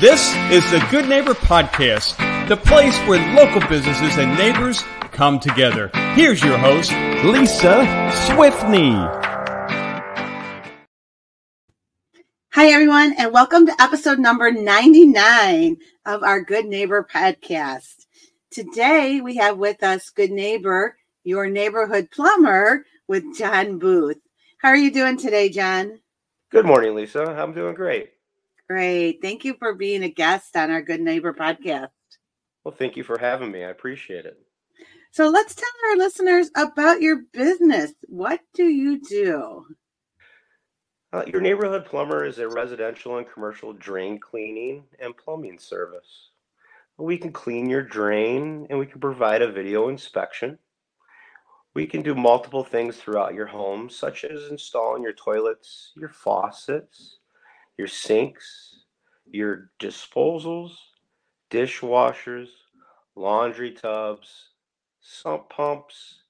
This is the Good Neighbor Podcast, the place where local businesses and neighbors come together. Here's your host, Lisa Swiftney. Hi, everyone, and welcome to episode number 99 of our Good Neighbor Podcast. Today, we have with us Good Neighbor, your neighborhood plumber, with John Booth. How are you doing today, John? Good morning, Lisa. I'm doing great. Great. Thank you for being a guest on our Good Neighbor podcast. Well, thank you for having me. I appreciate it. So let's tell our listeners about your business. What do you do? Uh, your neighborhood plumber is a residential and commercial drain cleaning and plumbing service. We can clean your drain and we can provide a video inspection. We can do multiple things throughout your home, such as installing your toilets, your faucets, your sinks, your disposals, dishwashers, laundry tubs, sump pumps,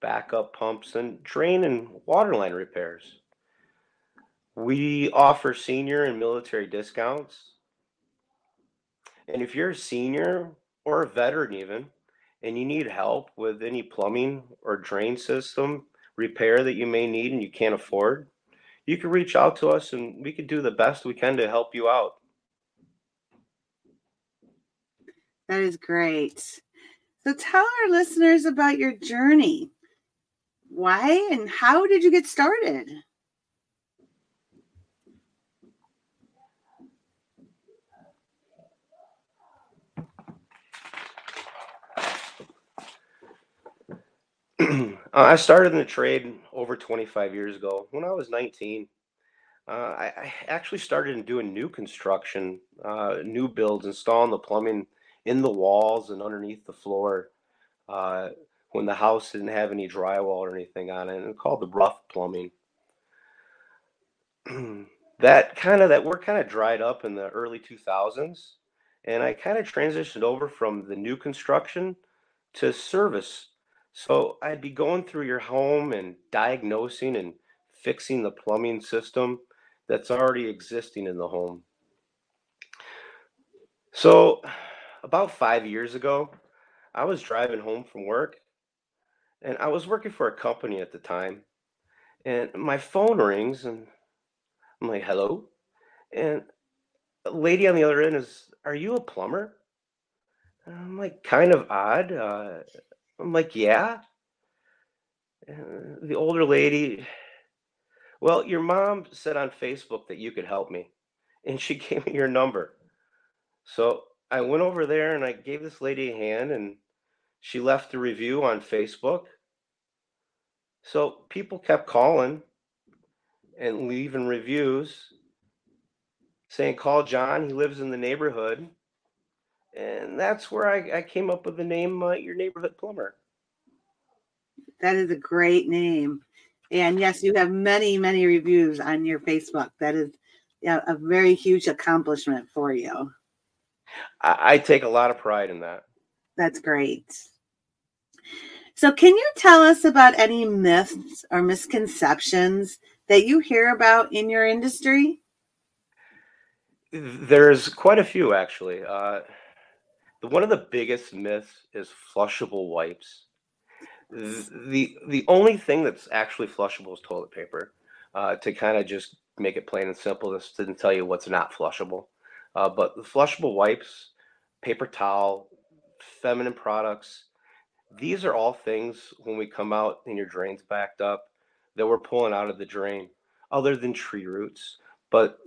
backup pumps, and drain and water line repairs. We offer senior and military discounts. And if you're a senior or a veteran, even, and you need help with any plumbing or drain system repair that you may need and you can't afford, you can reach out to us and we can do the best we can to help you out. That is great. So tell our listeners about your journey. Why and how did you get started? Uh, I started in the trade over 25 years ago when I was 19. Uh, I, I, actually started doing new construction, uh, new builds, installing the plumbing in the walls and underneath the floor uh, when the house didn't have any drywall or anything on it, and called the rough plumbing. that kind of that work kind of dried up in the early 2000s, and I kind of transitioned over from the new construction to service so I'd be going through your home and diagnosing and fixing the plumbing system that's already existing in the home. So about five years ago, I was driving home from work and I was working for a company at the time. And my phone rings and I'm like, hello. And a lady on the other end is, are you a plumber? And I'm like, kind of odd. Uh, I'm like, yeah. The older lady, well, your mom said on Facebook that you could help me, and she gave me your number. So I went over there and I gave this lady a hand, and she left a review on Facebook. So people kept calling and leaving reviews saying, Call John, he lives in the neighborhood and that's where I, I came up with the name uh, Your Neighborhood Plumber. That is a great name. And yes, you have many, many reviews on your Facebook. That is a very huge accomplishment for you. I, I take a lot of pride in that. That's great. So, can you tell us about any myths or misconceptions that you hear about in your industry? There's quite a few, actually. Uh, one of the biggest myths is flushable wipes. The the only thing that's actually flushable is toilet paper. Uh, to kind of just make it plain and simple, this didn't tell you what's not flushable. Uh, but the flushable wipes, paper towel, feminine products, these are all things when we come out and your drain's backed up that we're pulling out of the drain, other than tree roots. But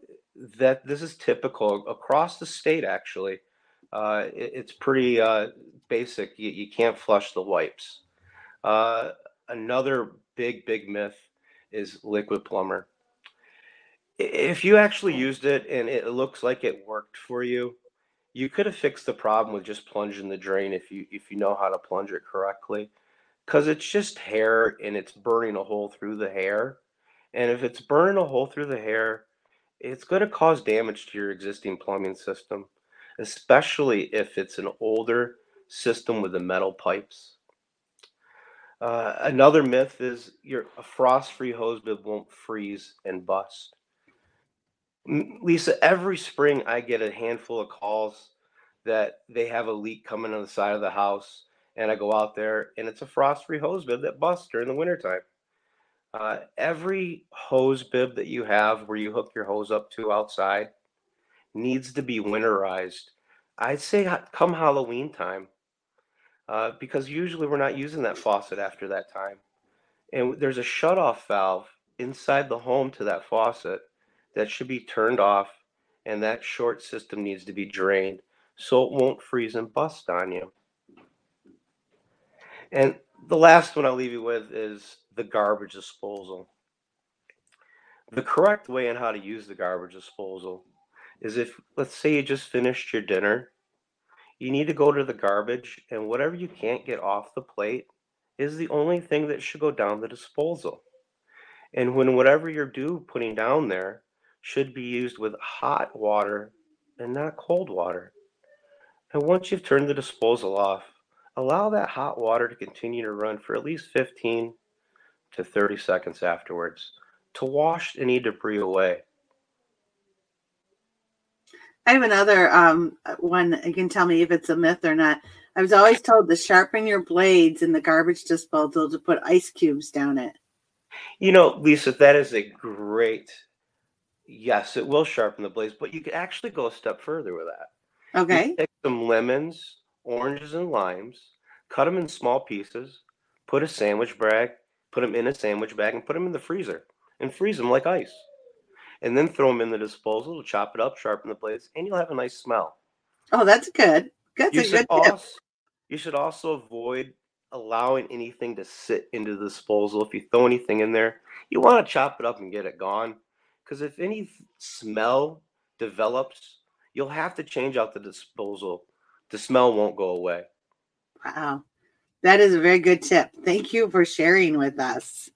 that this is typical across the state actually uh, it, it's pretty uh, basic. You, you, can't flush the wipes. Uh, another big, big myth is Liquid-Plumr. If you actually used it and it looks like it worked for you, you could have fixed the problem with just plunging the drain if you if you know how to plunge it correctly. Because it's just hair and it's burning a hole through the hair. And if it's burning a hole through the hair, it's going to cause damage to your existing plumbing system especially if it's an older system with the metal pipes. Uh, another myth is your a frost-free hose bib won't freeze and bust. Lisa, every spring I get a handful of calls that they have a leak coming on the side of the house, and I go out there and it's a frost free hose bib that busts during the wintertime. Uh, every hose bib that you have where you hook your hose up to outside needs to be winterized. I'd say come Halloween time, uh, because usually we're not using that faucet after that time. And there's a shut-off valve inside the home to that faucet that should be turned off, and that short system needs to be drained so it won't freeze and bust on you. And the last one I'll leave you with is the garbage disposal. The correct way on how to use the garbage disposal is if, let's say, you just finished your dinner, you need to go to the garbage, and whatever you can't get off the plate is the only thing that should go down the disposal. And when whatever you're due putting down there should be used with hot water and not cold water. And once you've turned the disposal off, allow that hot water to continue to run for at least 15 to 30 seconds afterwards to wash any debris away. I have another um, one. You can tell me if it's a myth or not. I was always told to sharpen your blades in the garbage disposal to put ice cubes down it. You know, Lisa, that is a great. Yes, it will sharpen the blades, but you could actually go a step further with that. Okay. You take some lemons, oranges, and limes, cut them in small pieces, put a sandwich bag, put them in a sandwich bag, and put them in the freezer and freeze them like ice and then throw them in the disposal to chop it up, sharpen the blades, and you'll have a nice smell. Oh, that's good. That's you a good also, tip. You should also avoid allowing anything to sit into the disposal. If you throw anything in there, you want to chop it up and get it gone. Because if any smell develops, you'll have to change out the disposal. The smell won't go away. Wow. That is a very good tip. Thank you for sharing with us.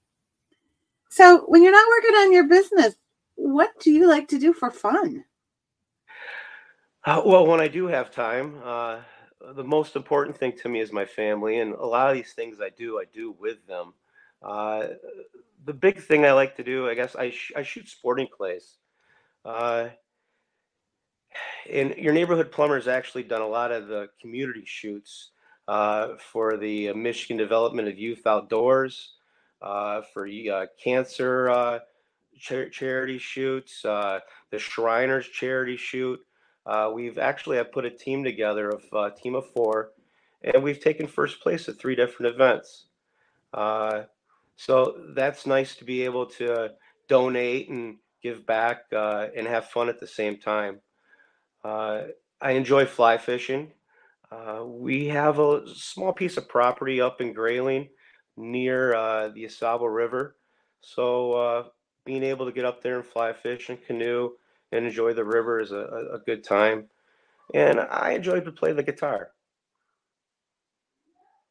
So, when you're not working on your business, what do you like to do for fun? Uh, well, when I do have time, uh, the most important thing to me is my family, and a lot of these things I do, I do with them. Uh, the big thing I like to do, I guess, I, sh- I shoot sporting clays. Uh, and your neighborhood plumber has actually done a lot of the community shoots uh, for the Michigan Development of Youth Outdoors, uh, for cancer char- charity shoots, uh, the Shriners charity shoot. Uh, we've actually have put a team together of a uh, team of four, and we've taken first place at three different events. Uh, so that's nice to be able to donate and give back uh, and have fun at the same time. Uh, I enjoy fly fishing. we have a small piece of property up in Grayling near the Au Sable River. So being able to get up there and fly fish and canoe and enjoy the river is a, a good time. And I enjoy to play the guitar.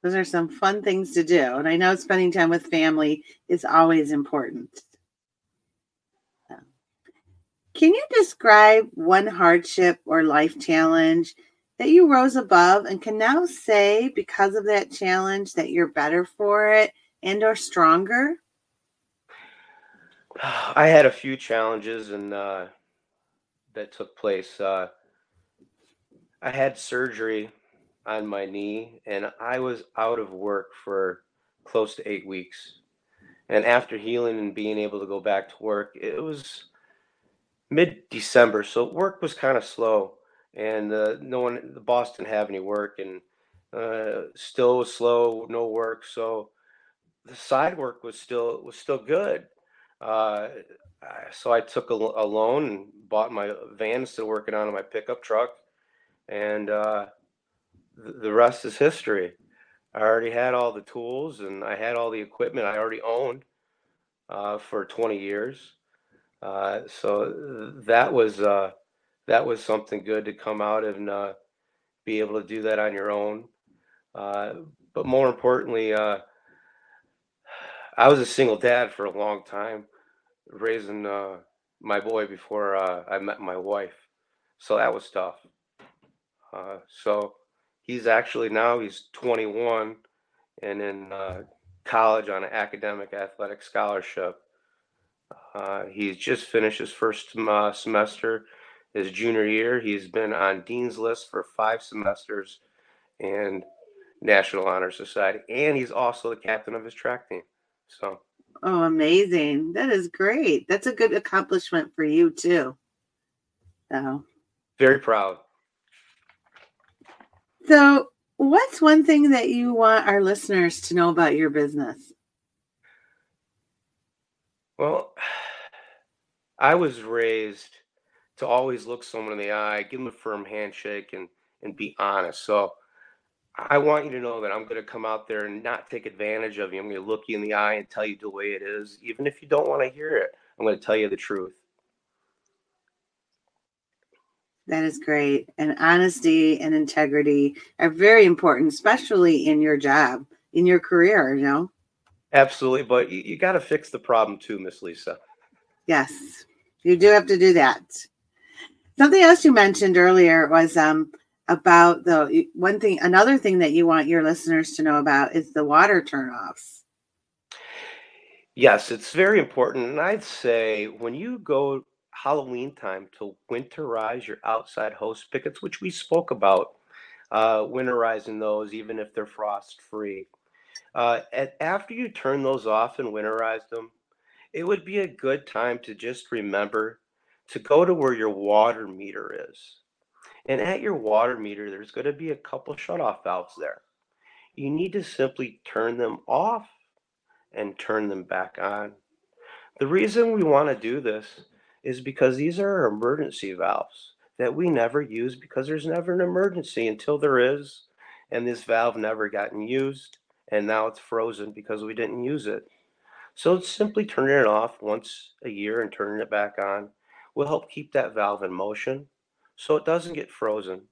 Those are some fun things to do. And I know spending time with family is always important. Can you describe one hardship or life challenge that you rose above and can now say because of that challenge that you're better for it and or stronger? I had a few challenges and uh, that took place. Uh, I had surgery on my knee, and I was out of work for close to eight weeks. And after healing and being able to go back to work, it was mid December, so work was kind of slow, and uh, no one, the boss didn't have any work, and uh, still was slow, no work. So the side work was still was still good uh, so I took a, a, loan and bought my van of working on my pickup truck, and uh, th- the rest is history. I already had all the tools and I had all the equipment I already owned uh, for 20 years. Uh, so that was uh, that was something good to come out and uh, be able to do that on your own. Uh, but more importantly, uh, I was a single dad for a long time, raising uh, my boy before uh, I met my wife. So that was tough. Uh, so he's actually now he's 21 and in uh, college on an academic athletic scholarship. Uh, he's just finished his first uh, semester, his junior year. He's been on Dean's List for five semesters and National Honor Society. And he's also the captain of his track team. So. Oh, amazing. That is great. That's a good accomplishment for you, too. So. Very proud. So, what's one thing that you want our listeners to know about your business? Well, I was raised to always look someone in the eye, give them a firm handshake, and and be honest. So I want you to know that I'm going to come out there and not take advantage of you. I'm going to look you in the eye and tell you the way it is, even if you don't want to hear it. I'm going to tell you the truth. That is great. And honesty and integrity are very important, especially in your job, in your career, you know? Absolutely. But you, you got to fix the problem too, Miss Lisa. Yes, you do have to do that. Something else you mentioned earlier was um, about the one thing, another thing that you want your listeners to know about is the water turnoffs. Yes, it's very important. And I'd say when you go Halloween time to winterize your outside hose pickets which we spoke about, uh, winterizing those even if they're frost free. Uh, at, after you turn those off and winterize them, it would be a good time to just remember to go to where your water meter is. And at your water meter, there's going to be a couple shutoff valves there. You need to simply turn them off and turn them back on. The reason we want to do this is because these are emergency valves that we never use because there's never an emergency until there is. And this valve never gotten used. And now it's frozen because we didn't use it. So it's simply turning it off once a year and turning it back on will help keep that valve in motion so it doesn't get frozen.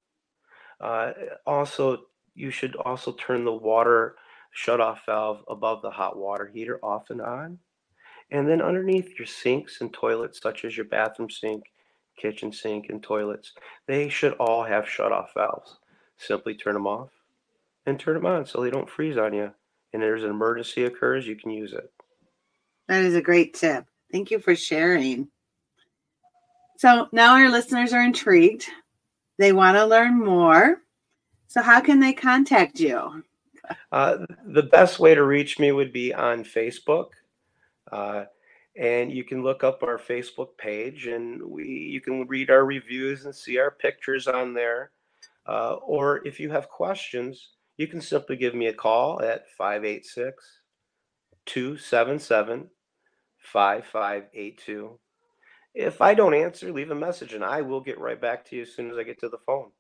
Uh, also, you should also turn the water shutoff valve above the hot water heater off and on. And then underneath your sinks and toilets, such as your bathroom sink, kitchen sink, and toilets, they should all have shutoff valves. Simply turn them off and turn them on so they don't freeze on you. And if there's an emergency occurs, you can use it. That is a great tip. Thank you for sharing. So now our listeners are intrigued. They want to learn more. So, how can they contact you? Uh, the best way to reach me would be on Facebook. Uh, and you can look up our Facebook page and we you can read our reviews and see our pictures on there. Uh, or if you have questions, you can simply give me a call at 586 277 5582. If I don't answer, leave a message and I will get right back to you as soon as I get to the phone.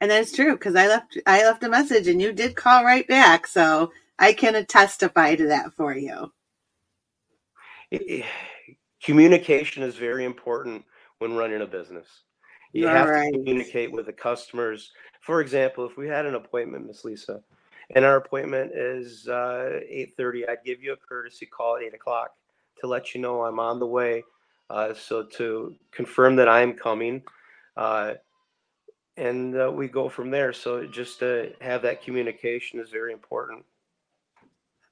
And that's true because I left I left a message and you did call right back, so I can testify to that for you communication is very important when running a business. You have right. to communicate with the customers. For example, if we had an appointment, Miss Lisa, and our appointment is uh, 8.30, I'd give you a courtesy call at 8 o'clock to let you know I'm on the way. Uh, so to confirm that I'm coming, uh, and uh, we go from there. So just to have that communication is very important.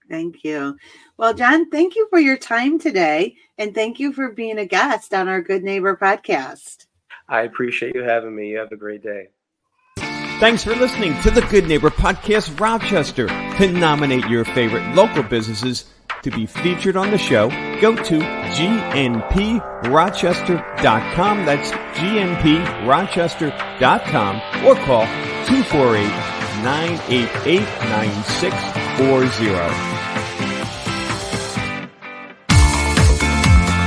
Thank you. Well, John, thank you for your time today. And thank you for being a guest on our Good Neighbor podcast. I appreciate you having me. You have a great day. Thanks for listening to the Good Neighbor Podcast Rochester. To nominate your favorite local businesses to be featured on the show, go to gnprochester.com. That's gnprochester.com or call 248 988 9640.